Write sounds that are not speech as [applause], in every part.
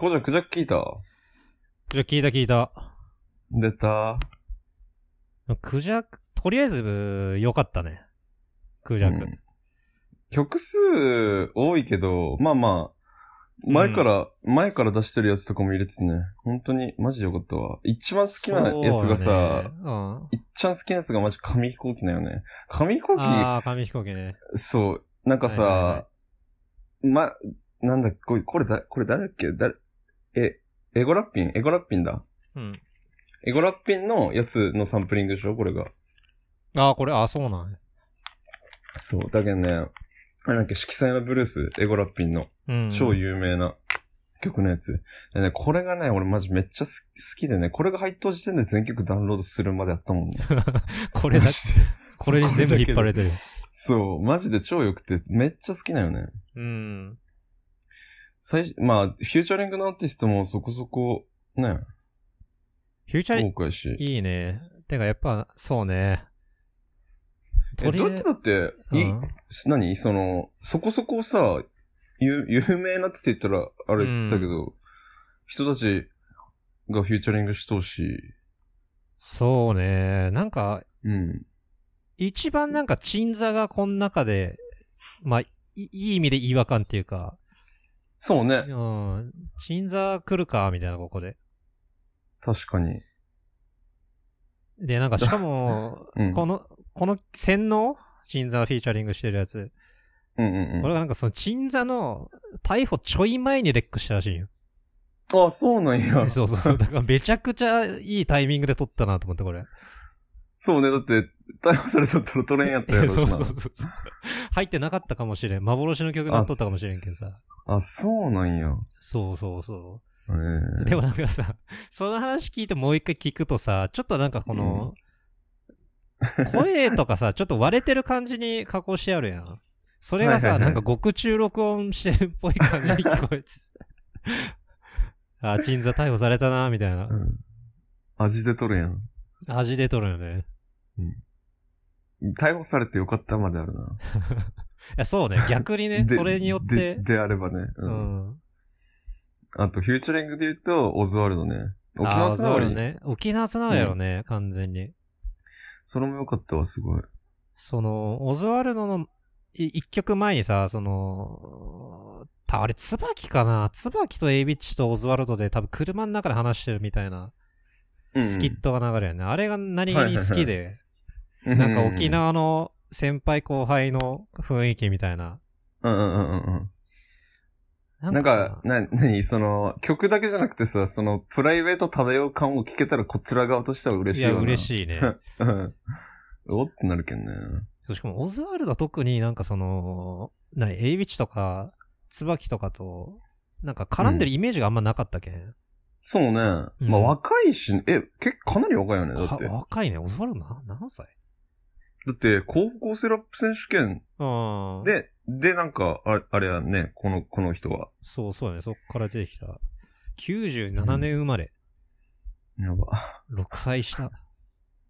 こうちゃん、クジャク聞いた？クジャク聞いた聞いた。出たクジャク、とりあえず、良かったね。クジャク。うん曲数多いけど、まあまあ、前から、前から出してるやつとかも入れててね、本当にマジでよかったわ。一番好きなやつがさ、ねうん。一番好きなやつがマジ紙飛行機だよね。紙飛行機、ああ、紙飛行機ね。そう、なんかさ、はいはいはま、なんだ、これ、これだ、これ誰だっけ？誰、え、エゴラッピン？エゴラッピンだ。うん。エゴラッピンのやつのサンプリングでしょ？これが。ああ、これ、ああ、そうなんやそう。だけどね、あれなんか色彩のブルース、エゴラッピンのうん。超有名な曲のやつ。でね、これがね、俺マジめっちゃ好き好きでね、これが入った時点で全曲ダウンロードするまでやったもんね。[laughs] これだマ、ジでこれに全部引っ張られてるよ。そう、マジで超良くて、めっちゃ好きなよね。うん。最初、まあ、フューチャリングのアーティストもそこそこ、ね、フューチャリ多くやし。いいね。てか、やっぱ、そうね。え、どうやってだって、い、うん何？その、そこそこさ、有、有名なっつって言ったら、あれだけど、人たちがフューチャリングしとうし、そうね。なんか、うん。一番なんか、鎮座がこの中で、まあ、いいい意味で違和感っていうか、そうね。うん。鎮座来るか、みたいな、ここで。確かに。で、なんか、しかも、[laughs] うんこの、この洗脳？鎮座がフィーチャリングしてるやつ。うんうんうん。これがなんかその鎮座の逮捕ちょい前にレックしたらしいよ。あ、そうなんや。[laughs] そうそうそう。だからめちゃくちゃいいタイミングで撮ったなと思って、これ。そうね。だって、逮捕されとったら取れんやったやろ [laughs] そうなそうそうそう。入ってなかったかもしれん。幻の曲なっとったかもしれんけどさ。あ、そうなんや。そうそうそう。ええでもなんかさ、その話聞いてもう一回聞くとさ、ちょっとなんかこの、声とかさ、ちょっと割れてる感じに加工してあるやん。それがさ、なんか獄中録音してるっぽい感じに聞こえて [laughs] あ、鎮座逮捕されたな、みたいなう。ん。味で取るやん。味出とるよね。逮捕されてよかったまであるな。[laughs] いや、そうね。[laughs] 逆にね、でそれによってで、、であればね。ううん。ん。あと、フューチャリングで言うと、オズワルドね。沖縄つながり。あーそうね。沖縄つながりやろね、完全に。それもよかったわ、すごい。その、オズワルドのい一曲前にさ、その、たあれ、椿かな？椿とエイビッチとオズワルドで多分車の中で話してるみたいなうんスキットが流れるよね。あれが何気に好きで、うんなんか沖。縄の先輩後輩の雰囲気みたいな。うんうんうんうんうん。ななんか、な、なに、その、曲だけじゃなくてさ、その、プライベート漂う感を聞けたらこちら側としては嬉しいや、いよな。嬉しいね。うん。おってなるけんね。そうしかも、オズワルドは特になんかその、なに、エイビッチとか、椿とかと、なんか絡んでるイメージがあんまなかったけん。そうね。うんまあ若いし、え、結構かなり若いよね。だっかて。だ若いね。オズワルドな何歳？って、高校生ラップ選手権うん。、で、で、なんか、ああれやね、この、この人は。そうそうだね。そっから出てきた。97年生まれ。やば。6歳下。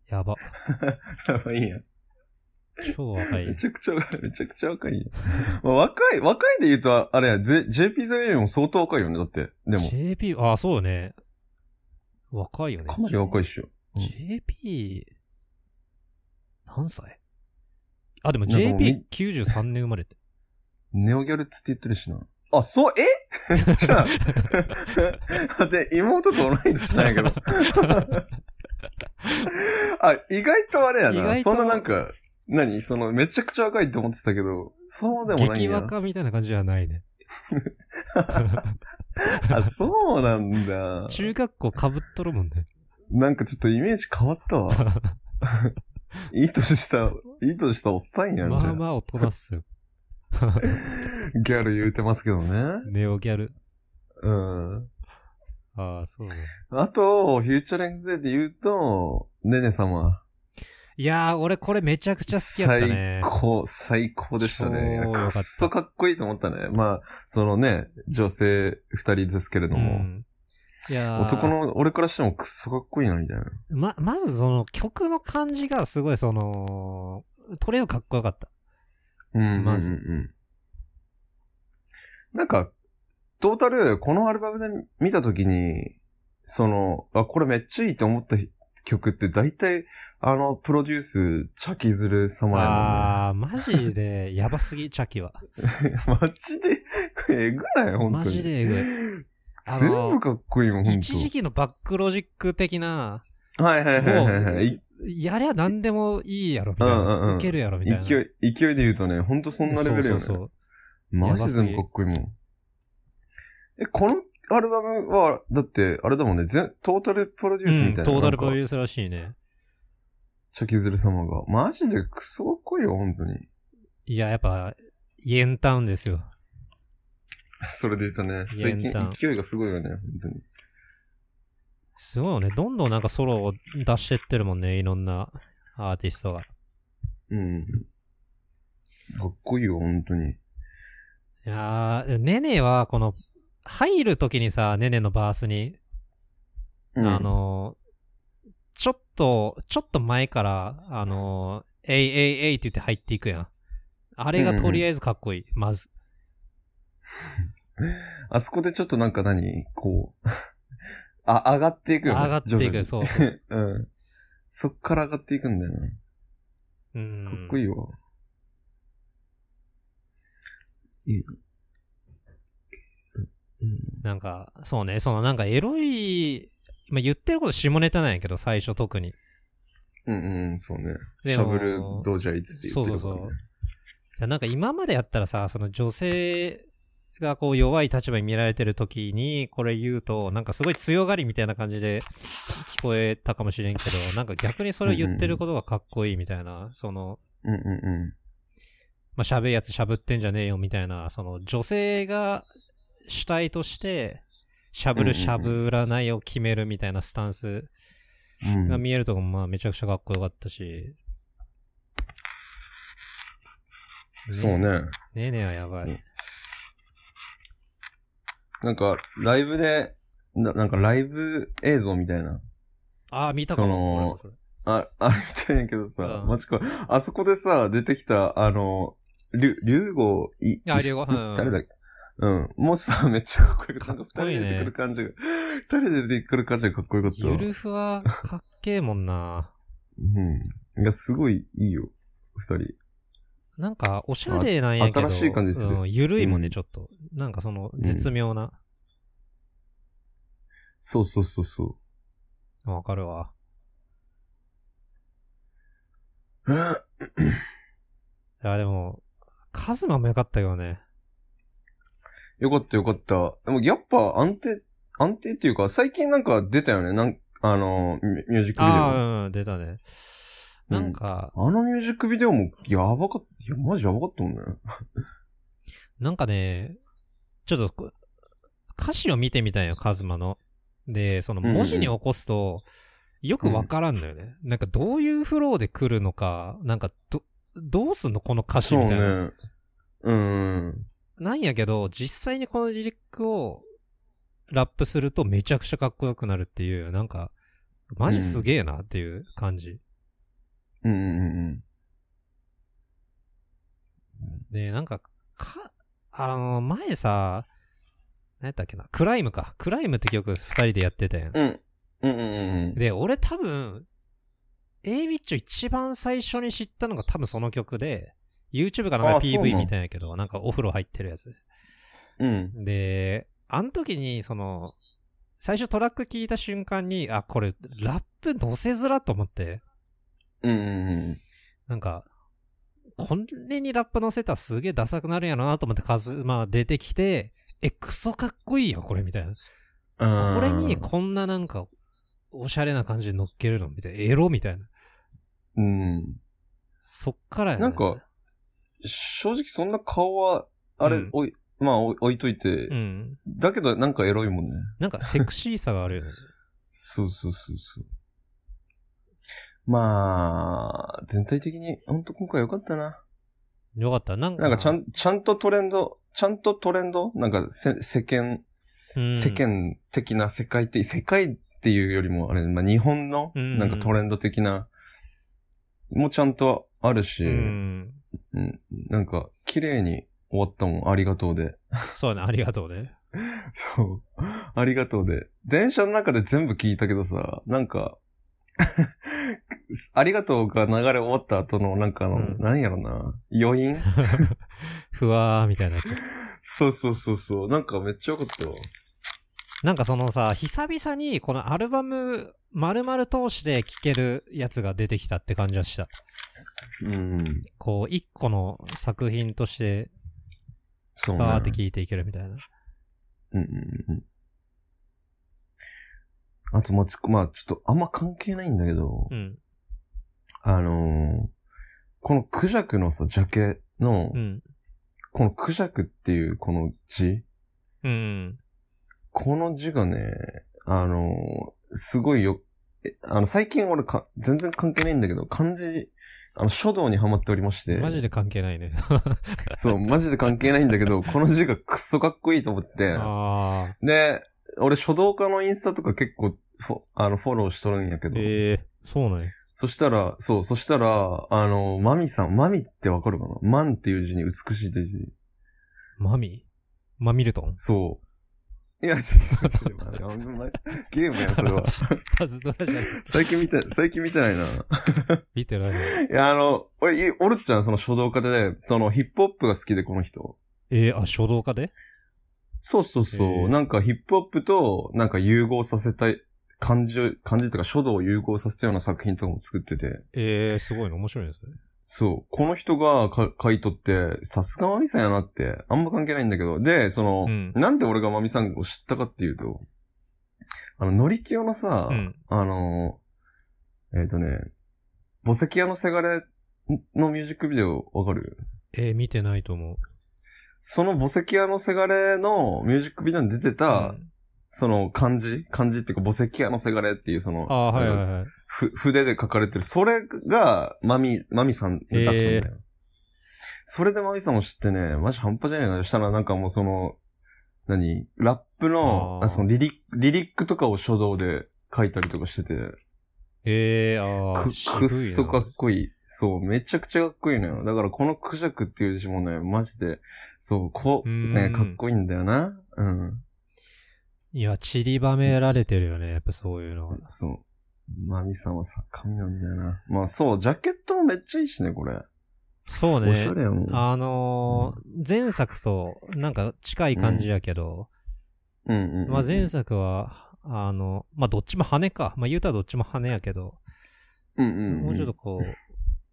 やば。[laughs] やばいんや。超若いめ。ちゃくちゃ、めちゃくちゃ若いよ。まあ、若い、若いで言うと、あれや、JP ザイも相当若いよね、だって。でも、JP、あ、そうよね。若いよね。かなり若いっしょ。うん JP、何歳？あ、でもなんかもうみ JP93 年生まれって。ネオギャルっつって言ってるしな。あ、そう、え？[laughs] じゃあ、[laughs] で、妹と同い年なんやけど。[laughs] あ、意外とあれやな。意外とそんななんか、何？その、めちゃくちゃ若いって思ってたけど、そうでもないんや。激若みたいな感じじゃないね。あ、そうなんだ。中学校かぶっとるもんね。なんかちょっとイメージ変わったわ。いい年した、いい年したおっさんやん。まあまあ大人っすよ。あ。[laughs] ギャル言うてますけどね。ネオギャル。うん。ああ、そうね。あと、フューチャリング勢で言うと、ねね様。いやー、俺これめちゃくちゃ好きやったね。最高、最高でしたね。超良かったくっそかっこいいと思ったね。まあ、そのね、女性二人ですけれども、うんいやー男の俺からしてもくっそかっこいいな、みたいな。ま、まずその曲の感じがすごいその、とりあえずかっこよかった。うん、まずうんうんうん。なんか、トータル、このアルバムで見たときに、その、あ、これめっちゃいいと思った曲って大体、あの、プロデュース、チャキズル様やあー、マジで、やばすぎ、チャキは。[laughs] マジで、[laughs] えぐない？本当に。マジでえぐあ全の部かっこいいもん、本当一時期のバックロジック的な、はいはいはいはいやりゃ何でもいいやろ、みたいうんうんうな。んいけるやろ、みたいな。勢い、勢いで言うとね、ほんとそんなレベルよね。そうそうそうマジで全部かっこいいもん。え、このアルバムは、だって、あれだもんね、全、トータルプロデュースみたいな。うん、トータルプロデュースらしいね。チャキズル様が。マジでクソかっこいいよ、本当に。いや、やっぱ、イエンタウンですよ。[laughs] それで言うとね、最近勢いがすごいよね、本当に。すごいよね。どんどんなんかソロを出してってるもんね、いろんなアーティストが。うん。かっこいいよ、本当に。いやー、ネネは、この、入るときにさ、ネネのバースに、うんあ、のー、ちょっと、ちょっと前から、あのー、えいえいえいって言って入っていくやん。あれがとりあえずかっこいい、まず。[laughs] あそこでちょっとなんか何こう、あ、上がっていくよね。上がっていく、そうそう。[laughs] うん。そっから上がっていくんだよね。うん。かっこいいわ。いいな。うん。なんか、そうね、そのなんかエロい、まあ、言ってること下ネタなんやけど、最初特に。うんうん、そうね。シでもャブルドジャイツって言ってるね。そうそうそうじゃあなんか今までやったらさ、その女性がこう弱い立場に見られてる時にこれ言うと、なんかすごい強がりみたいな感じで聞こえたかもしれんけど、なんか逆にそれを言ってることがかっこいいみたいな、その、うんうんうまあ、しゃべやつしゃぶってんじゃねえよみたいな、その女性が主体として、しゃぶるしゃぶらないを決めるみたいなスタンス。が見えるとこもまあめちゃくちゃかっこよかったし。そう。ね。ねえねえはやばい。なんか、ライブで、ななんかライブ映像みたいな。ああ、見たかも。それあ、あれみたいんやけどさ、うんマジか。あそこでさ、出てきた、あの、リュ、リュウゴい、あリュウゴうん誰だっけ？うん。もうさ、[laughs] めっちゃかっこよかった。なんか二人で出てくる感じが、二人で出てくる感じがかっこよかったわ。ゆるふはかっけえもんな。うん。いや、すごいいいよ。二人。なんか、おしゃれなんやけど、あ新しい感じするうん、ゆるいもんね、うんちょっと。なんかその、絶妙な。そうそうそうそう。わ、かるわ。う [coughs] んいや、でも、カズマもよかったよね。よかったよかった。でもやっぱ安定、安定っていうか、最近なんか出たよね。なんあの、ミミュージックビデオ。あああ、うん、出たね。うんなんか、のミュージックビデオもやばかった。いや、マジやばかったもんね。[laughs] なんかね、ちょっとこ、歌詞を見てみたんよ、カズマの。で、その文字に起こすと、よくわからんのよね。なんかどういうフローで来るのか、なんかど、どうすんのこの歌詞みたいな。そうね。うん。なんやけど、実際にこのリリックをラップするとめちゃくちゃかっこよくなるっていう、なんか、マジすげえなっていう感じ。うんうんうんで、なんか、か、あの、前さ、何やったっけな、クライムか。クライムって曲二人でやってたやん。うん。うん。うんうんうんで、俺多分、A ビッチを一番最初に知ったのが多分その曲で、YouTube かなんかあそうな PV んみたいんやけど、なんかお風呂入ってるやつ。うん。うん。で、あの時に、その、最初トラック聞いた瞬間に、あ、これ、ラップ乗せづらと思って、うんうんなんか、これにラップ乗せたらすげえダサくなるんやろなと思って、数、まあ出てきて、え、クソかっこいいよ、これ、みたいな。うん。これにこんななんか、おしゃれな感じで乗っけるのみたいな。エロみたいな。うん。そっからやね。なんか、正直そんな顔は、あれ、うんおい、まあ置いといて、うん。だけどなんかエロいもんね。なんかセクシーさがあるよね。[laughs] そうそうそうそう。まあ、全体的に、ほんと今回良かったな。よかった？なんか、なんかちゃん、ちゃんとトレンド、ちゃんとトレンド？なんかせ世間、うん世間的な世界的、世界っていうよりも、あれ、まあ日本の、うんなんかトレンド的な、もちゃんとあるし、ううん、ん。なんか、綺麗に終わったもん、ありがとうで。そうね、ありがとうね。[laughs] そう。ありがとうで。電車の中で全部聞いたけどさ、なんか、[laughs] ありがとうが流れ終わった後の、なんかあの、うん何やろな、余韻？[laughs] ふわーみたいなやつ。そうそうそうそう。なんかめっちゃよかったわ。なんかそのさ、久々にこのアルバム丸々通して聴けるやつが出てきたって感じはした。うん。こう、一個の作品として。バーって聴いていけるみたいな。うんうんうん。あと、まあ、ちまあ、ちょっとあんま関係ないんだけど、うん。あのーこのクジャクのさ、ジャケの、うん。このクジャクっていうこの字、うん。この字がね、あのーすごいよ、えあの、最近俺か、全然関係ないんだけど、漢字、あの、書道にハマっておりまして、マジで関係ないね。そう、マジで関係ないんだけど、この字がくっそかっこいいと思って。[laughs] で、俺書道家のインスタとか結構フォあのフォローしとるんやけど、ええそうなんや。そしたら、そう、そしたら、あの、マミさん、マミってわかるかな？マンっていう字に美しいって字。マミ？マミルトン？そう。いや、違う違う違うゲームや、それは。[laughs] パズドラじゃない。最近見て、最近見てないな。見てないね。いや、あの、俺、いおるっちゃん、その書道家で、そのヒップホップが好きで、この人。ええあ、書道家で？そうそうそう。なんかヒップホップと、なんか融合させたい、漢字を、漢字っていうか書道を融合させたような作品とかも作ってて。ええすごいの面白いですね。そう。この人がか書いとって、さすがマミさんやなって、あんま関係ないんだけど、で、その、うんなんで俺がマミさんを知ったかっていうと、あの、ノリキオのさ、うん。あの、えっ、とね、墓石屋のせがれのミュージックビデオわかる？ええ見てないと思う。その墓石屋のせがれのミュージックビデオに出てた、うんその漢字？漢字っていうか墓石屋のせがれっていうその、ああ、はいはいはい。ふ筆で書かれてる、それが、マミ、マミさんだったんだよ。それでマミさんを知ってね、マジ半端じゃねえな。そしたらなんかもうその、何？ラップの、あそのリリリリックとかを書道で書いたりとかしてて、ええああ、く、くっそかっこいい。そう、めちゃくちゃかっこいいのよ。だからこのクジャクっていう字もね、マジで、そう、こう、うんね、かっこいいんだよな。うん。いや、散りばめられてるよね、やっぱそういうのが。そう。マミさんはさ、神なんだよな。まあそう、ジャケットもめっちゃいいしね、これ。そうねおしゃ。れやもん。あのー前作となんか近い感じやけど、うんうんうん。まあ前作は、あの、まあどっちも羽か。まあ言うたらどっちも羽やけど、うんうんうん、もうちょっとこ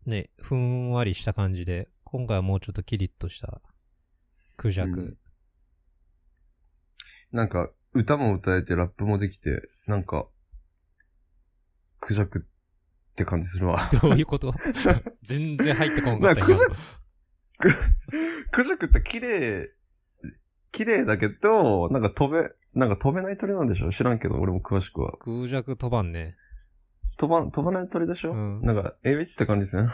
う、ね、ふんわりした感じで、今回はもうちょっとキリッとしたクジャク。なんか、歌も歌えて、ラップもできて、なんか、クジャクって感じするわ。[laughs] どういうこと？全然入ってこんかったなんか今ク [laughs] クジャクって綺麗、綺麗だけど、なんか飛べ、なんか飛べない鳥なんでしょ？知らんけど、俺も詳しくは。クジャク飛ばんね。飛ばん、飛ばない鳥でしょ、うんなんか、エビチって感じですね。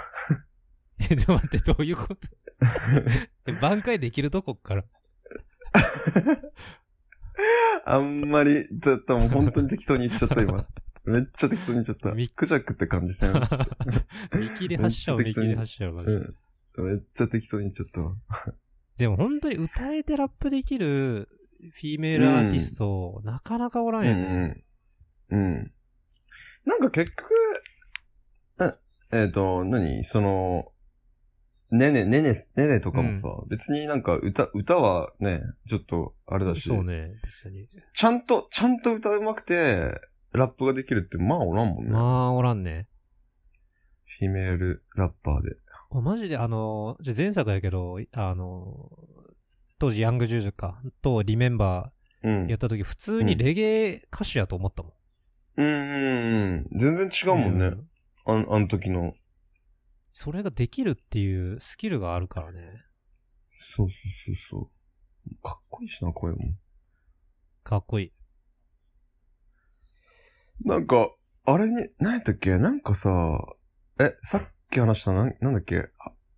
[laughs] え、ちょっと待って、どういうこと？え [laughs] 挽回できるとこっから？[laughs] あんまり、だったもう本当に適当に言っちゃった、今。[laughs] めっちゃ適当に言っちゃった。みクジャクって感じせん。見切り発車を見切り発車をうん。めっちゃ適当に言っちゃったわ。でも本当に歌えてラップできるフィメールアーティスト、なかなかおらんよね。うんうん。うん。なんか結局、あえっ、と、何？その、ねね、ねね、ねねとかもさ、別になんか歌、歌はね、ちょっとあれだし、そうね、別に。ちゃんと、ちゃんと歌うまくて、ラップができるって、まあおらんもんね。まあ、おらんね。フィメールラッパーで。おマジで、あの、じゃ前作やけど、あの、当時ヤングジュージュか、とリメンバうん。ーやった時、普通にレゲエ歌手やと思ったもん。うんうんうん。全然違うもんね。うんあん、あの時の。それができるっていうスキルがあるからね。そうそうそうそう。かっこいいしな、声も。かっこいい。なんか、あれに、何やったっけ？なんかさ、え、さっき話したなん、なんだっけ？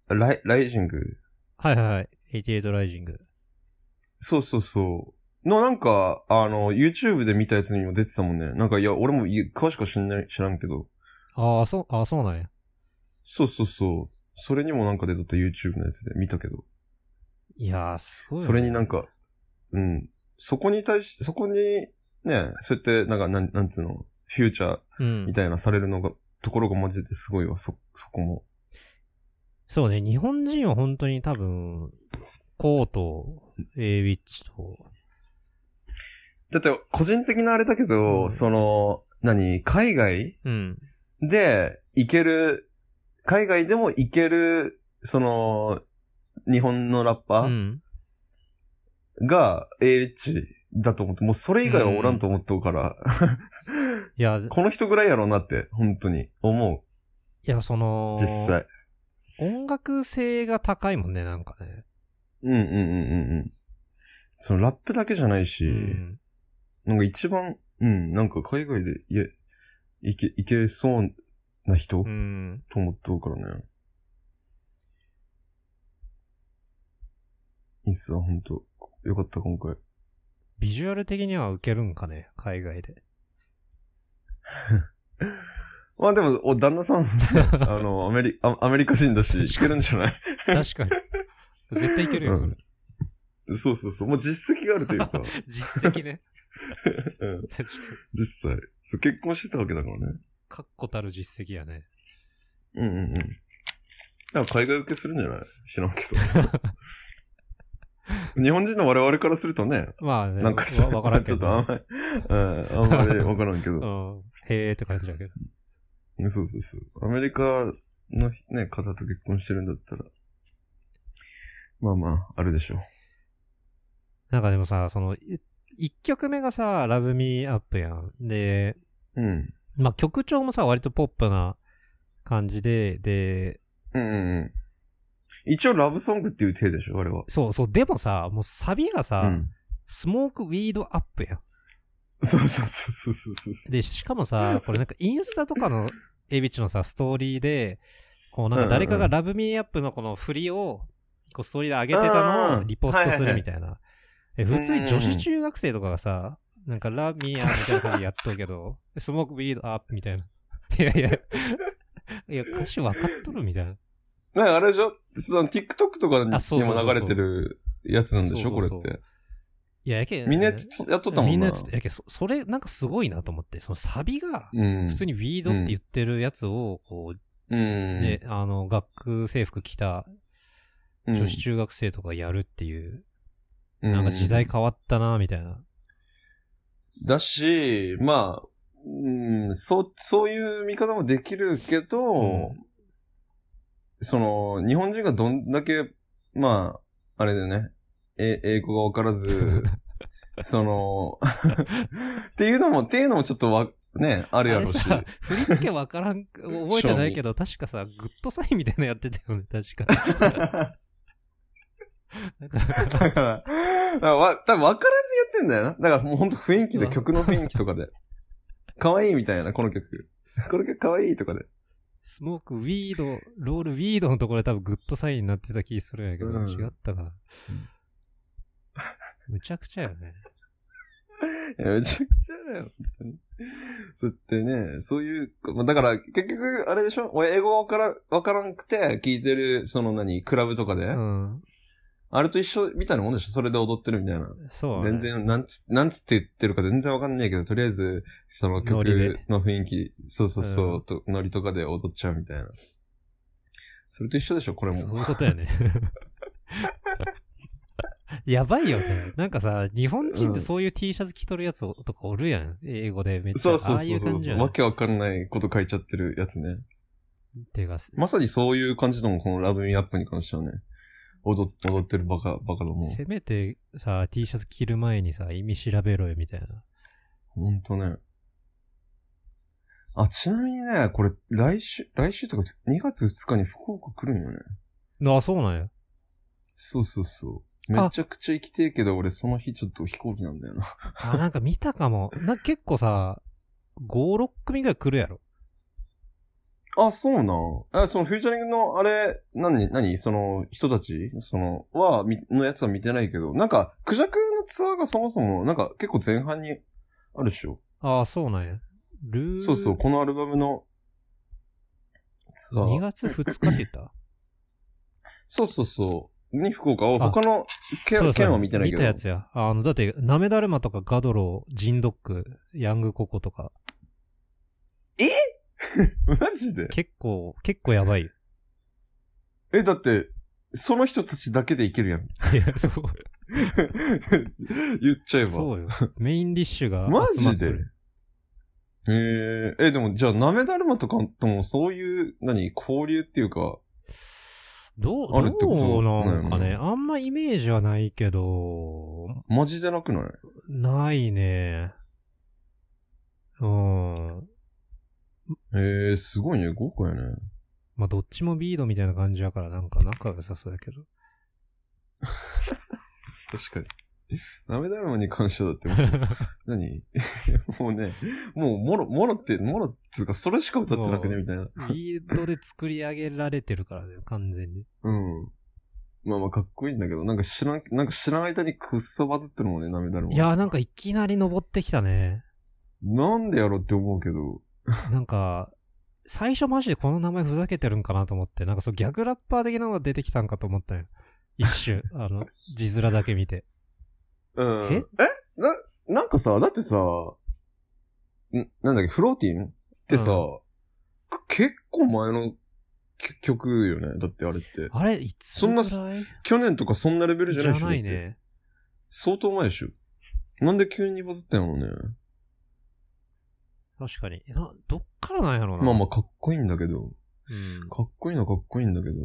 あライ、ライジング？はいはいはい。88ライジング。そうそうそう。のなんか、あの、YouTube で見たやつにも出てたもんね。なんか、いや、俺もい詳しくは知んない、知らんけど。ああ、そう、ああ、そうなんや。そうそうそう。それにもなんか出とった YouTube のやつで見たけど。いやー、すごい、ね。それになんか、うん。そこに対して、そこに、ね、そうやって、なんか、なん、なんつうの、フューチャーうんみ。たいなされるのが、ところがマジですごいわ、そ、そこも。そうね、日本人は本当に多分、コート、エイウィッチと、だって、個人的なあれだけど、うんその、何、海外うん。で行ける、海外でも行ける、その、日本のラッパーうん。が AH だと思って、もうそれ以外はおらんと思っとうから、いや、[laughs] この人ぐらいやろうなって、本当に思いや、そのう、、実際。音楽性が高いもんね、なんかね。うんうんうんうんうん。そのラップだけじゃないし、うん。なんか一番、うん、なんか海外で、いえ、いけ、いけそうな人、うん。と思っとうからね。いいっすわ、ほんと。よかった、今回。ビジュアル的には受けるんかね、海外で。[laughs] まあでも、お、旦那さん、[laughs] あの、アメリ、あアメリカ人だし、いけるんじゃない？確かに。絶対いけるよ、それ。そうそうそう。もう実績があるというか、[laughs] 実績ね。うん、確かに。実際。そう、結婚してたわけだからね。確固たる実績やね。うんうんうん。だから海外受けするんじゃない？知らんけど。[laughs] 日本人の我々からするとね、まあね、なんかわわからんけちょっど。とあんまり、[laughs] うん、あんまりわからんけど。うん。へーって感じだけど。そうそうそう。アメリカのね、方と結婚してるんだったら、まあまあ、あるでしょなんかでもさ、その、い一曲目がさ、Love Me Up やん。で、う。うん。まあ曲調もさ、割とポップな感じで、で、うんうんうん。一応ラブソングっていう体でしょ、あれは。そうそう、でもさ、もうサビがさ、うん。スモークウィードアップやん。そうそうそうそうそうそう。で、しかもさ、これなんかインスタとかのエビッチのさ、ストーリーで、こうなんか誰かがラブミーアップのこの振りを、こうストーリーで上げてたのをリポストするみたいな。え普通に女子中学生とかがさ、なんかラブミーアみたいな感じでやっとるけど、[laughs] スモークウィードアップみたいな。[laughs] いやいや、いや歌詞分かっとるみたいな。なんかあれでしょ？その TikTok とかにも流れてるやつなんでしょ？これって。いや、やけみんなやっとったもんな。みんなやってたやけそ、それなんかすごいなと思って、そのサビが、うん。普通にウィードって言ってるやつを、こう、うん。ね、あの、学生服着たうん、女子中学生とかやるっていう、うなんか時代変わったな、みたいな。だし、まあ、うん、そう、そういう見方もできるけど、うんその、日本人がどんだけ、まあ、あれでね、え、英語がわからず、[laughs] その、っていうのも、っていうのもちょっとわ、ね、あるやろうし。振り付けわからん、覚えてないけど、[laughs] 確かさ、グッドサインみたいなのやってたよね、確か。[laughs] だから、だからわ、多分分からずやってんだよな。だからもうほんと雰囲気で、曲の雰囲気とかで。可愛いみたいな、この曲。この曲可愛いとかで。スモーク、ウィード、ロール、ウィードのところで多分グッドサインになってた気するんやけど、うん違ったかな。むちゃくちゃよね。いや、めちゃくちゃだよ、本当に。そうやってね、そういう、まあだから、結局、あれでしょ？俺、英語わから、わからんくて、聞いてる、その何、クラブとかで、うん。あれと一緒みたいなもんでしょ？それで踊ってるみたいな。そう、ね。全然、なんつ、なんつって言ってるか全然わかんないけど、とりあえず、その曲の雰囲気、そうそうそう、うんとノリとかで踊っちゃうみたいな。それと一緒でしょ？これも。そういうことやね。[laughs] やばいよね。なんかさ、日本人ってそういう T シャツ着とるやつとかおるやん。英語でめっちゃ。そうそうああいうそうそう。わけわかんないこと書いちゃってるやつね。てか、まさにそういう感じのも、このラブミーアップに関してはね。踊っ踊ってるバカ、バカども。せめてさ、T シャツ着る前にさ、意味調べろよみたいな。ほんとね。あ、ちなみにね、これ、来週、来週とか2月2日に福岡来るんよね。あ、そうなんや。そうそうそう。めちゃくちゃ行きてえけど、俺その日ちょっと飛行機なんだよな。あ、なんか見たかも。なんか結構さ、5、6組ぐらい来るやろ。あ、そうなん。あ、そのフューチャリングの、あれ、何、何？その、人たち？その、は、みのやつは見てないけど、なんか、クジャクのツアーがそもそも、なんか結構前半にあるでしょ。ああ、そうなんや。ルーそうそう、このアルバムのツア2ー。月2日って言った？[laughs] そうそうそう。に福岡を、あ他の県県は見てないけど。見たやつや。あの、だって、ナメダルマとかガドロー、ジンドック、ヤングココとか、[laughs] マジで？結構、結構やばいよ。え、だって、その人たちだけでいけるやん。いや、そう。[laughs] 言っちゃえば。そうよ。メインディッシュがマジで？えー、え、でもじゃあ、なめだるまとかともそういう、何、交流っていうか、どう、あるってことどうなんかね。あんまイメージはないけど、マジでなくない？ないね。うん。えー、すごいね、豪華やね。まあ、どっちもビードみたいな感じだから、なんか仲良さそうだけど。[laughs] 確かに。なめだるまに関してはだってもう、[laughs] 何？[laughs] もうね、もう、もろ、もろって、もろっていうか、それしか歌ってなくね、みたいな。ビードで作り上げられてるからね、完全に。うん。まあまあ、かっこいいんだけど、なんか知らん、なんか知らん間にくっそバズってるもんね、なめだるま。いやーなんかいきなり登ってきたね。なんでやろって思うけど。[laughs] なんか、最初マジでこの名前ふざけてるんかなと思って、なんかそうギャグラッパー的なのが出てきたんかと思ったよ。一瞬、[laughs] あの、字面だけ見て。うん。え？え？な、なんかさ、だってさ、ん？なんだっけ、フローティン？ってさ、うく結構前のき曲よね？だってあれって。あれ、いつそんな去年とかそんなレベルじゃじゃないでしょ？ないね。相当前でしょ？なんで急にバズったんやろうね？確かに。な、どっからなんやろうな？まあまあかっこいいんだけど。うん。かっこいいのはかっこいいんだけど。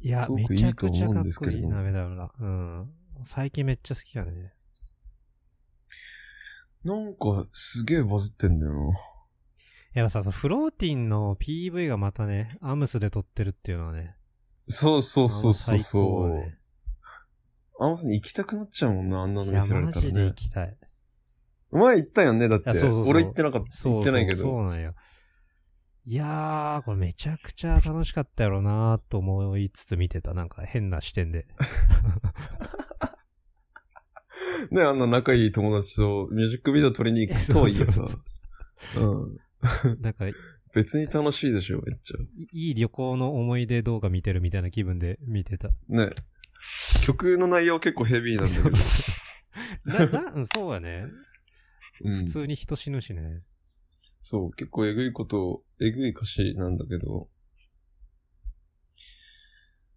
いやす、ごくめちゃくちゃかっこうんですけれどいい鍋だよな。うん。最近めっちゃ好きだね。なんかすげえバズってんだよな。やっぱさ、そのフローティンの PV がまたね、アムスで撮ってるっていうのはね。そうそうそうそうあの最高そう。ね。あんまさに行きたくなっちゃうもんな、あんなの見せられたらマジで行ね。きたい。前行ったよね、だって。そうそう俺行ってなかった。そう行ってないけど。そうなんよ。いやー、これめちゃくちゃ楽しかったやろなーと思いつつ見てた。なんか変な視点で。[laughs] ね、あんな仲いい友達とミュージックビデオ撮りに行くとはいえさ [laughs] そうん。なんかい、別に楽しいでしょ、めっちゃ。いい旅行の思い出動画見てるみたいな気分で見てた。ね。曲の内容結構ヘビーなんだけど。[laughs] な、な、うんそうやね。うん普。通に人死ぬしね。そう、結構えぐいこと、えぐい歌詞なんだけど。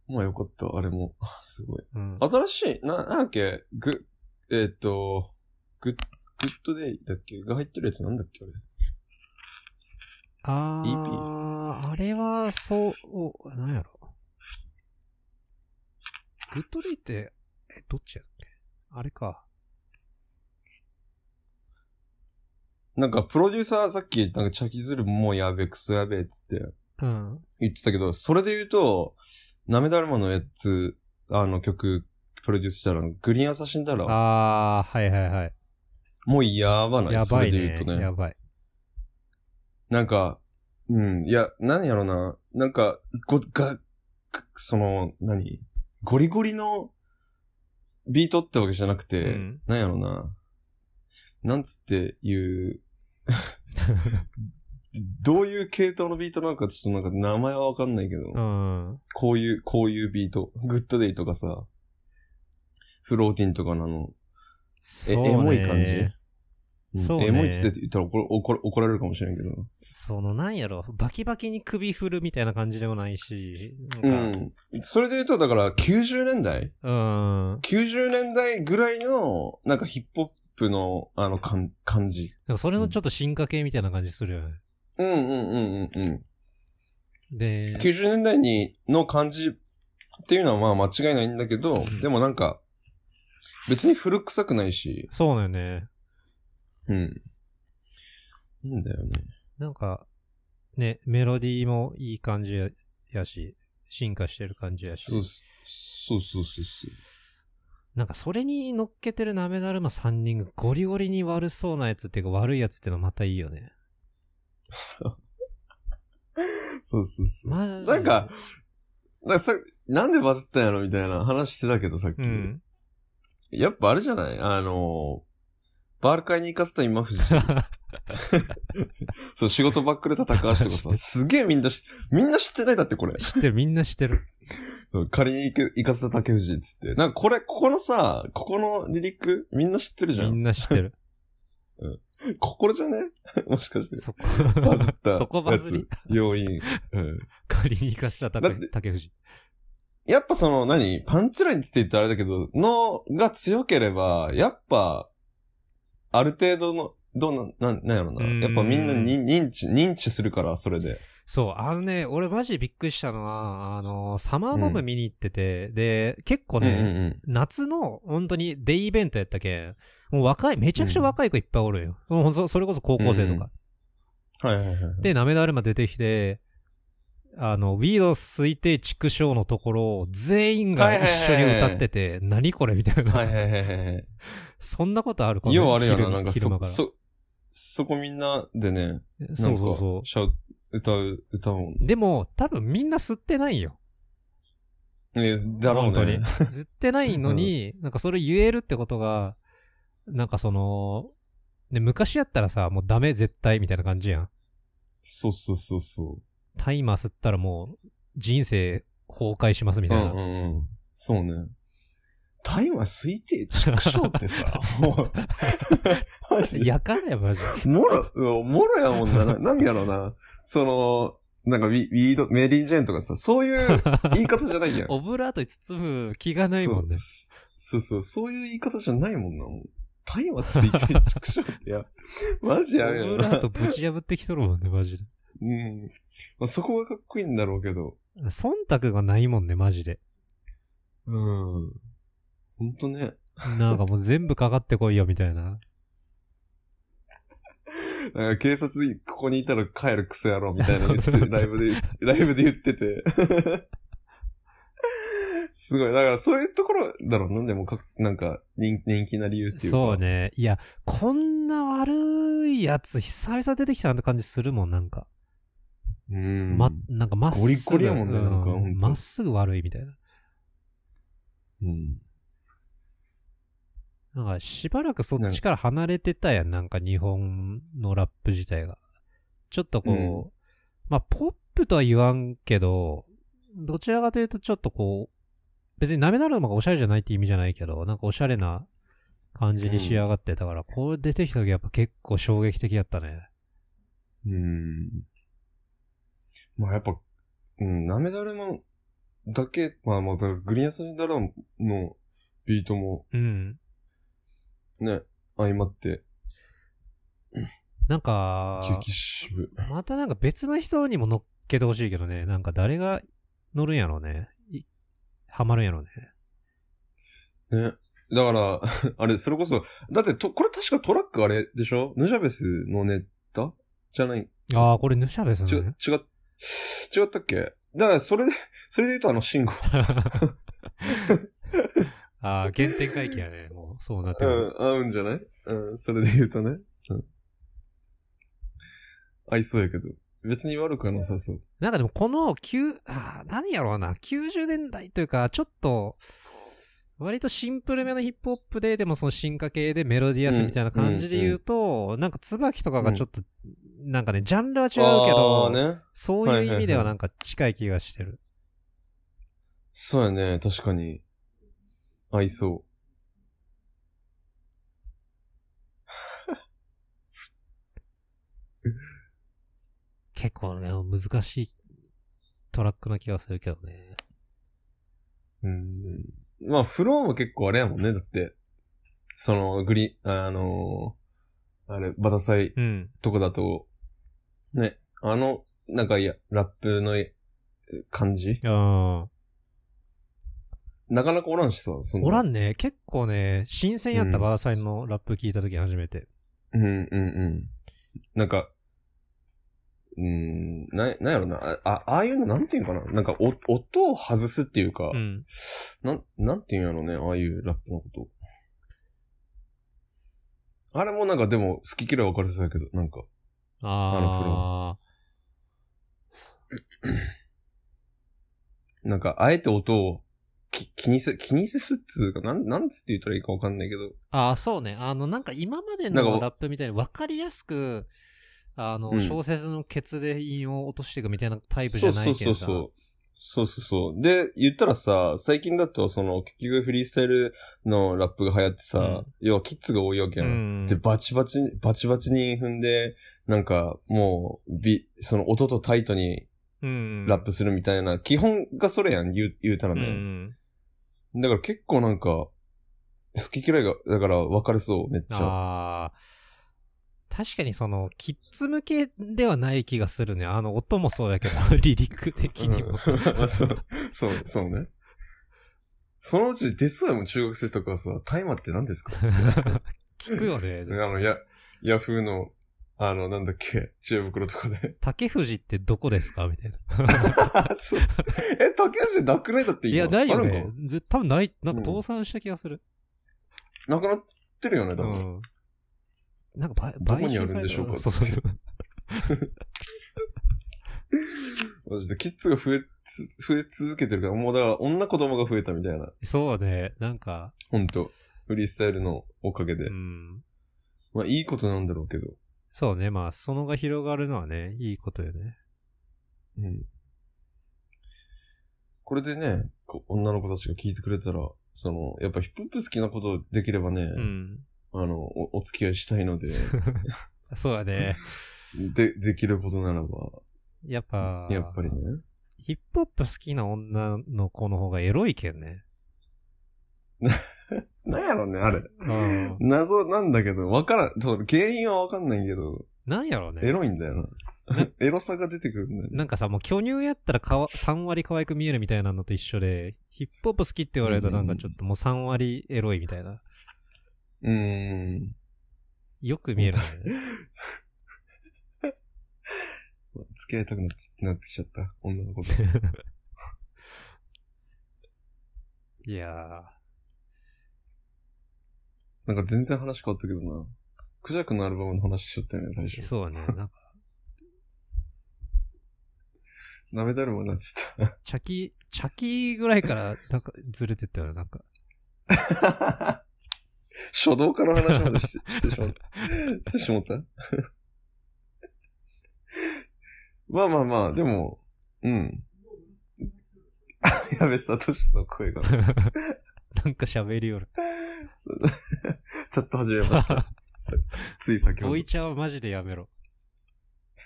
まあよかった、あれも。すごい。うん。新しい、な、なんだっけ、グ、えーっ、と、グッ、 Good Day だっけ？が入ってるやつなんだっけ？あれ。あー、あれは、そう、おなんやろ。 Good Day って、え、どっちやっけ？あれか。なんか、プロデューサーさっき、なんか、 Chaki Zulu もうやべえ、クソやべえっつってうん。言ってたけど、それで言うと、なめだるまのやつ、あの曲、プロデュースしたら、グリーンアサシンだら、あー、はいはいはい。もうやばない。やばいねそれで言うと。ね。やばい。なんか、うん、いや、何やろな。なんか、ご、が、その、何？ゴリゴリのビートってわけじゃなくて、うん何やろな。なんつっていう、どういう系統のビートなのかちょっとなんか名前はわかんないけど、うん。こういう、こういうビート。 Good Day とかさ、 Floatin' とかなの、え、エモい感じ、うんそうねエモいって言ったら怒られるかもしれんけど。その、なんやろ。バキバキに首振るみたいな感じでもないし。うん。それで言うと、だから90年代？うん。?90 年代ぐらいの、なんかヒップホップの、あの、かん感じ。それのちょっと進化系みたいな感じするよね。うんうんうんうんうん。で、90年代に、の感じっていうのはまあ間違いないんだけど、んでもなんか、別に古臭くないし、そうだよね。うん。いいんだよね。なんか、ね、メロディーもいい感じややし、進化してる感じやし。そうそうそうそうそう。なんかそれに乗っけてるナメダルマ3人がゴリゴリに悪そうなやつっていうか悪いやつっていうのまたいいよね。[laughs] そうそうそう。まなんか、なんかさ、なんでバズったんやろみたいな話してたけどさっき。うん。やっぱあれじゃない？あの、バール会に行かせた今藤。[laughs] [laughs] そう、仕事ばっくれた高橋とかさ、[laughs] すげえみんなし、みんな知ってないだってこれ。知ってる、みんな知ってる。そう借りに行け行かせた竹藤っつって。なんかこれ、ここのさ、ここの離陸、みんな知ってるじゃみんん。な知ってる。[laughs] ここじゃね？もしかして。そこ、バズった。そこバズり。要因。うん。借りに行かせただって竹竹藤。やっぱその、何？パンチラインって言ったらあれだけど、のが強ければ、やっぱ、ある程度の、どうなん、なん、なんやろな。やっぱみんなに認知、認知するから、それで。そう、あのね、俺マジでびっくりしたのは、あの、サマーボム見に行ってて、で、結構ね、うんうん夏の本当にデイイベントやったけん、もう若い、めちゃくちゃ若い子いっぱいおるんよ。そそそれこそ高校生とか。うん。はいはいはいはい。で、なめだるま出てきて、あの、ウィード推定畜生のところを全員が一緒に歌ってて、何これみたいな。はいはいはいはい。そんなことあるかようあるよな、昼なんかそ、昼間から。そ、そこみんなでね、そうそうそなんかシャウ歌う、歌うもん。う。でも、多分みんな吸ってないよ。えだろう本当に。ね。[laughs] 吸ってないのに、なんかそれ言えるってことが、なんかその、ね、昔やったらさ、もうダメ絶対みたいな感じやん。そうそうそうそタイマー吸ったらもう人生崩壊しますみう。たいな。うんうんうん。そうね。タイマー推定畜生ってさ、[laughs] もう、マジでやからや、マジで。もろ、うんもろやもんな。ななんやろな。その、なんかウィウィード、メリージェーンとかさ、そういう言い方じゃないやん。[laughs] オブラートに包む気がないもんね。そうそう、そういう言い方じゃないもんな。もうタイマー推定畜生ってや、マジオやめろな。ブラートぶち破ってきとるもんね、マジで。うん。まあ、そこがかっこいいんだろうけど。忖度がないもんね、マジで。うん。ほんとね。なんかもう全部かかってこいよ、みたいな。[laughs] なんか警察にここにいたら帰るクソ野郎みたいな [laughs] ライブで、ライブで言ってて。[laughs] すごい。だからそういうところだろうな。でもか、なんか人、人気な理由っていうか。そう。ね。いや、こんな悪いやつ久々出てきたなって感じするもん、なんか。うん。ま、なんかまっすぐ。ゴリゴリやもんねなんかうほんとまっすぐ悪いみたいな。うん。なんかしばらくそっちから離れてたやん、なんか日本のラップ自体が。ちょっとこう、うんまあ、ポップとは言わんけど、どちらかというとちょっとこう、別になめなるのがおしゃれじゃないって意味じゃないけど、なんかおしゃれな感じに仕上がってたから、これ出てきた時やっぱ結構衝撃的やったね。うん。まあやっぱ、うん、なめだれも、だけ、まあまあ、グリーンアサニダラのビートもうん。ね、相まって、なんか、激渋。またなんか別の人にも乗っけてほしいけどね、なんか誰が乗るんやろうね。いハマるんやろうね。ね。だから、[laughs] あれ、それこそ、だってと、これ確かトラックあれでしょ？ヌジャベスのネタ？じゃない？ああ、これヌシャベスち違ね。違ったっけ？だから、それで、それで言うとあの、シンゴ。[laughs] ああ、原点回帰やね。もう、そうなってくる。うん、合うんじゃない？うん、それで言うとね。うん。合いそうやけど。別に悪くはなさそう。なんかでもこの9、あー何やろうな、90年代というか、ちょっと、割とシンプルめのヒップホップで、でもその進化系でメロディアスみたいな感じで言うと、なんか椿とかがちょっと、なんかね、ジャンルは違うけど、ね。そういう意味ではなんか近い気がしてる。そうやね、確かに。合いそ結構ね、難しいトラックな気がするけどね。う。うん。まあ、フローも結構あれやもんね、だって。その、グリ、あのーあれ、バタサイうん。とかだと、ね、あの、なんかいや、ラップのえ感じ？ああ。なかなかおらんしさ、その。おらんね、結構ね、新鮮やったうんバーサイのラップ聞いた時初めて。うんうんうん。なんか、うん、な、なんやろな、あ、あああいうのなんていうんかななんかお、音を外すっていうか、うん。なん、なんていうんやろね、ああいうラップのこと。あれもなんかでも好き嫌い分かれそうやけど、なんか、ああ。なんかあえて音をき気にせ、気にせすっつうか、なん、なんつって言ったらいいか分かんないけど、ああ、そうね。あの、なんか今までのラップみたいに分かりやすく、あの、うん小説のケツで韻を落としていくみたいなタイプじゃないけどさ。そうそうそうそう。そうそう。で、言ったらさ、最近だと、その、結局フリースタイルのラップが流行ってさ、うん要はキッズが多いわけうやん。ん。で、バチバチに、バチバチに踏んで、なんか、もう、ビ、その音とタイトにうん。ラップするみたいな、基本がそれやん、言う、言うたらうね。ん。だから結構なんか、好き嫌いが、だから分かれそう、めっちゃ。ああ。確かにその、キッズ向けではない気がするね。あの、音もそうやけど、リリック的にも。うんそう、そう、そうね。そのうち出そうやもん、中学生とかさ、大麻って何ですか？[laughs] 聞くよね。あの、や、ヤフーの、あの、なんだっけ、知恵袋とかで。[laughs] 竹藤ってどこですか？みたいな。[laughs] そうえ、竹内なくない？だって今。いや、ないよね多分ない、なんかうん倒産した気がする。なくなってるよね、う多分。ん。なんかどこ買、にあるんでしょうかそうそうそう。[laughs] マジで、キッズが増えつ、増え続けてるから、もうだから、女子供が増えたみたいな。そうね、なんか、ほんと。フリースタイルのおかげで。うん。まあ、いいことなんだろうけど。そうね、まあ、そのが広がるのはね、いいことよね。うん。これでね、こ女の子たちが聞いてくれたら、その、やっぱヒップホップ好きなことできればね、うん。あのお、お付き合いしたいので、[laughs] そうだね。で、できることならば、やっぱ、やっぱりね。ヒップホップ好きな女の子の方がエロいけんね。[laughs] なんやろね、あれ。うん。謎なんだけど、わからん、そう原因はわかんないけど、なんやろうね。エロいんだよな。[laughs] エロさが出てくるんだよね。なんかさ、もう巨乳やったらかわ3割可愛く見えるみたいなのと一緒で、ヒップホップ好きって言われるとなんかちょっともう3割エロいみたいな。うーん。よく見えるね。[laughs] 付き合いたくなってなってきちゃった。女の子と。[laughs] いやなんか全然話変わったけどな。クジャクのアルバムの話しちゃったよね、最ー、初。そうだね。[laughs] なんか、なめだるまになっちゃっチャキ、チャキぐらいからなんかずれてったよね、なんか。た。書道家の話までし [laughs] してしまった。してしまった？[laughs] まあまあまあ、でも、うん。やべ、サトシの声が。なんか喋りよる。[laughs] ちょっと始めました。[laughs] つい先ほどボイ。チャはマジでやめろ。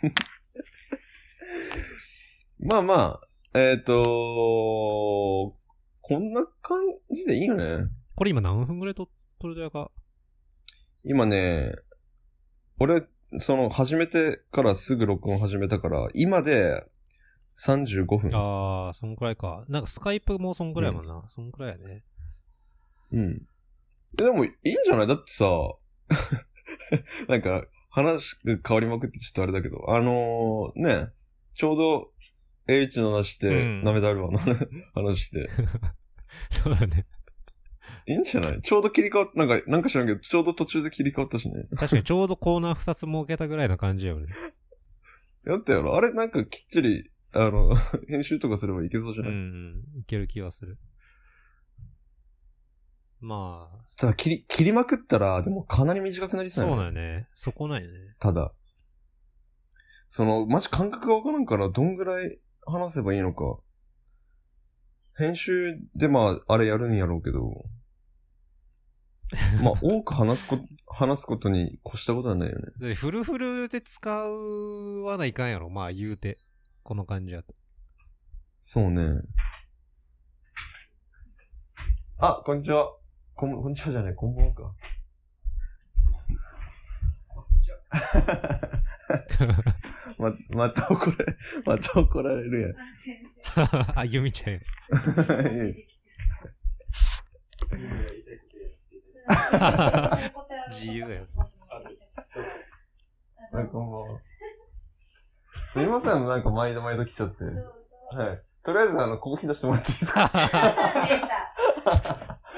[laughs] まあまあ、えっ、とこんな感じでいいよね。これ今何分ぐらい撮撮るだか？今ね、俺、その、始めてからすぐ録音始めたから、今で35分。あー、そんくらいか。なんかスカイプもそんくらいやもんな。そんくらいやね。うん。えでも、いいんじゃない？だってさ、[laughs] なんか、話が変わりまくってちょっとあれだけど、あのー、ね、ちょうど、H の話して、うんなめだるわの話して、[laughs] そうだね。いいんじゃない？ちょうど切り替わっなんか、なんか知らんけど、ちょうど途中で切り替わったしね。確かにちょうどコーナー2つ設けたぐらいな感じよね。[laughs] やったやろあれなんかきっちり、あの、編集とかすればいけそうじゃうない、ん、いける気はする。まあ、ただ切り、切りまくったら、でもかなり短くなりそうそうやなんよね。そこなんよね。ただ。その、マジ感覚がわからんから、どんぐらい話せばいいのか。編集でまあ、あれやるんやろうけど。[laughs] まあ、多く話すこ、話すことに越したことはないよね。でフルフルで使わないかんやろ。まあ言うて。この感じやと。そうね。あ、こんにちは。こん、こんにちはじゃない、こんばんはか。[laughs] ま、また怒られ、また怒られるあ、全然。あ、ゆみちゃんや。やん。自由だよ。はい、こんばんは。すいません、なんか毎度毎度来ちゃって。はい。とりあえず、あの、コーヒー出してもらっていいですか出た。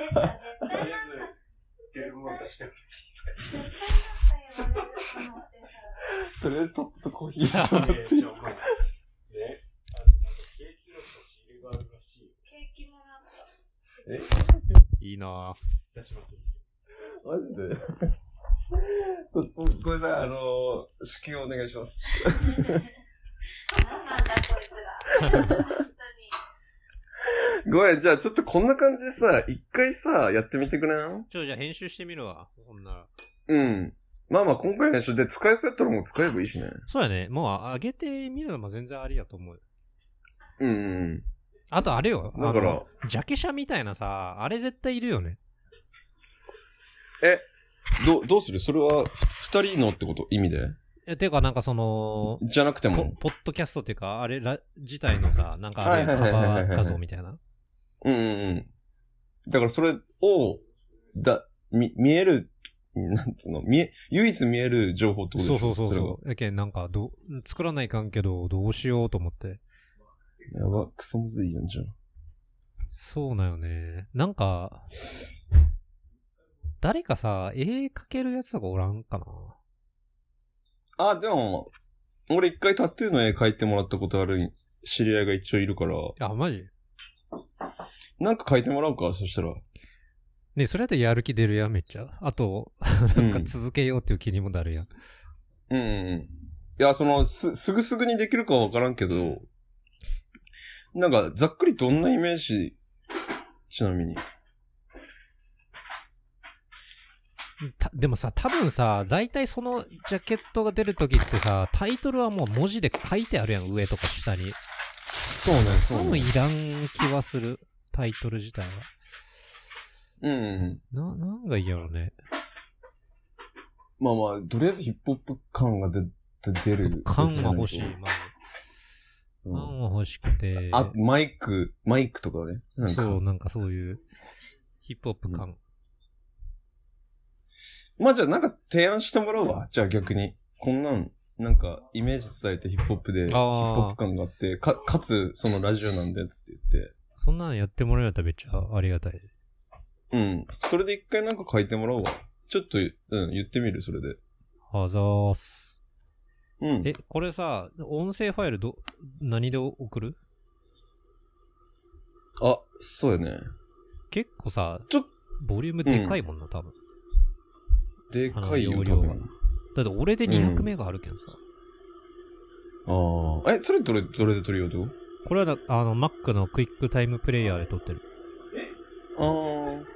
出た。してもらっていいですかとりあえず、とっととコーヒー出してもらっていいですかね、あの、なんかケーキのシールがあるらしいよ。ケーキもらった。いいなぁ。出します。マジでごごめんなさい、あの、支給お願いします。何なんだこいつら。[laughs] [laughs] ごめん、じゃあちょっとこんな感じでさ、一回さ、やってみてくれん？ちょ、じゃあ編集してみるわ。ほんなら。うん。まあまあ、今回の練習で使えそうやったらもう使えばいいしね。そうやね。もう上げてみるのも全然ありやと思う。うんうん。あとあれよ。だからジャケ写みたいなさ、あれ絶対いるよね。ど、どうする？それは、二人のってこと？意味で？え、てかなんかその、じゃなくてポも。ポッドキャストっていうか、あれら自体のさ、なんかあれ、カバー画像みたいな。うんうんうん。だからそれを、だ、み、見える、なんつうの、見え、唯一見える情報ってことでしょ？そうそうそうそう。やけん、なんか、ど、作らないかんけど、どうしようと思って。やば、クソむずいやんじゃん。そうなよね。なんか、誰かさ、絵描けるやつとかおらんかな？あ、でも、俺一回タトゥーの絵描いてもらったことある知り合いが一応いるから、あ、マジ？なんか描いてもらうか、そしたら。ねそれやったらやる気出るやん、めっちゃ。あと、なんか続けようっていう気にもなるやん。うんうんうん。いや、その、す、すぐすぐにできるかはわからんけど、なんか、ざっくりどんなイメージ？ちなみに。たでもさ、多分さ、大体そのジャケットが出るときってさ、タイトルはもう文字で書いてあるやん、上とか下に。そうね、多分いらん気はする、タイトル自体は。うん。な、なんがいいやろね。まあまあ、とりあえずヒップホップ感が出、出る。缶は欲しい、まず。うん缶は欲しくて。あ、マイク、マイクとかね。そう、なんかそういう、ヒップホップ感。まあじゃあなんか提案してもらうわ。じゃあ逆に。こんなん、なんかイメージ伝えてヒップホップで、ヒップホップ感があって、か、かつそのラジオなんで、つって言って。そんなんやってもらえたらめっちゃありがたいです。うん。それで一回なんか書いてもらおうわ。ちょっと、うん、言ってみる、それで。あざーす。うん。え、これさ、音声ファイルど、何で送る？あ、そうやね。結構さ、ちょっボリュームでかいもんな、多分。でかいよ、容量。だって俺で200メガあるけんさ。ああ。え、それどれ、どれで撮るよ、どうこれはだ、あの、Mac のクイックタイムプレイヤーで撮ってる。ああ。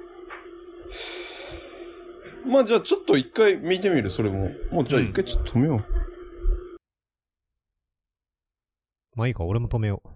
まあじゃあちょっと一回見てみる、それも。もうじゃあ一回ちょっと止めよう。まあいいか、俺も止めよう。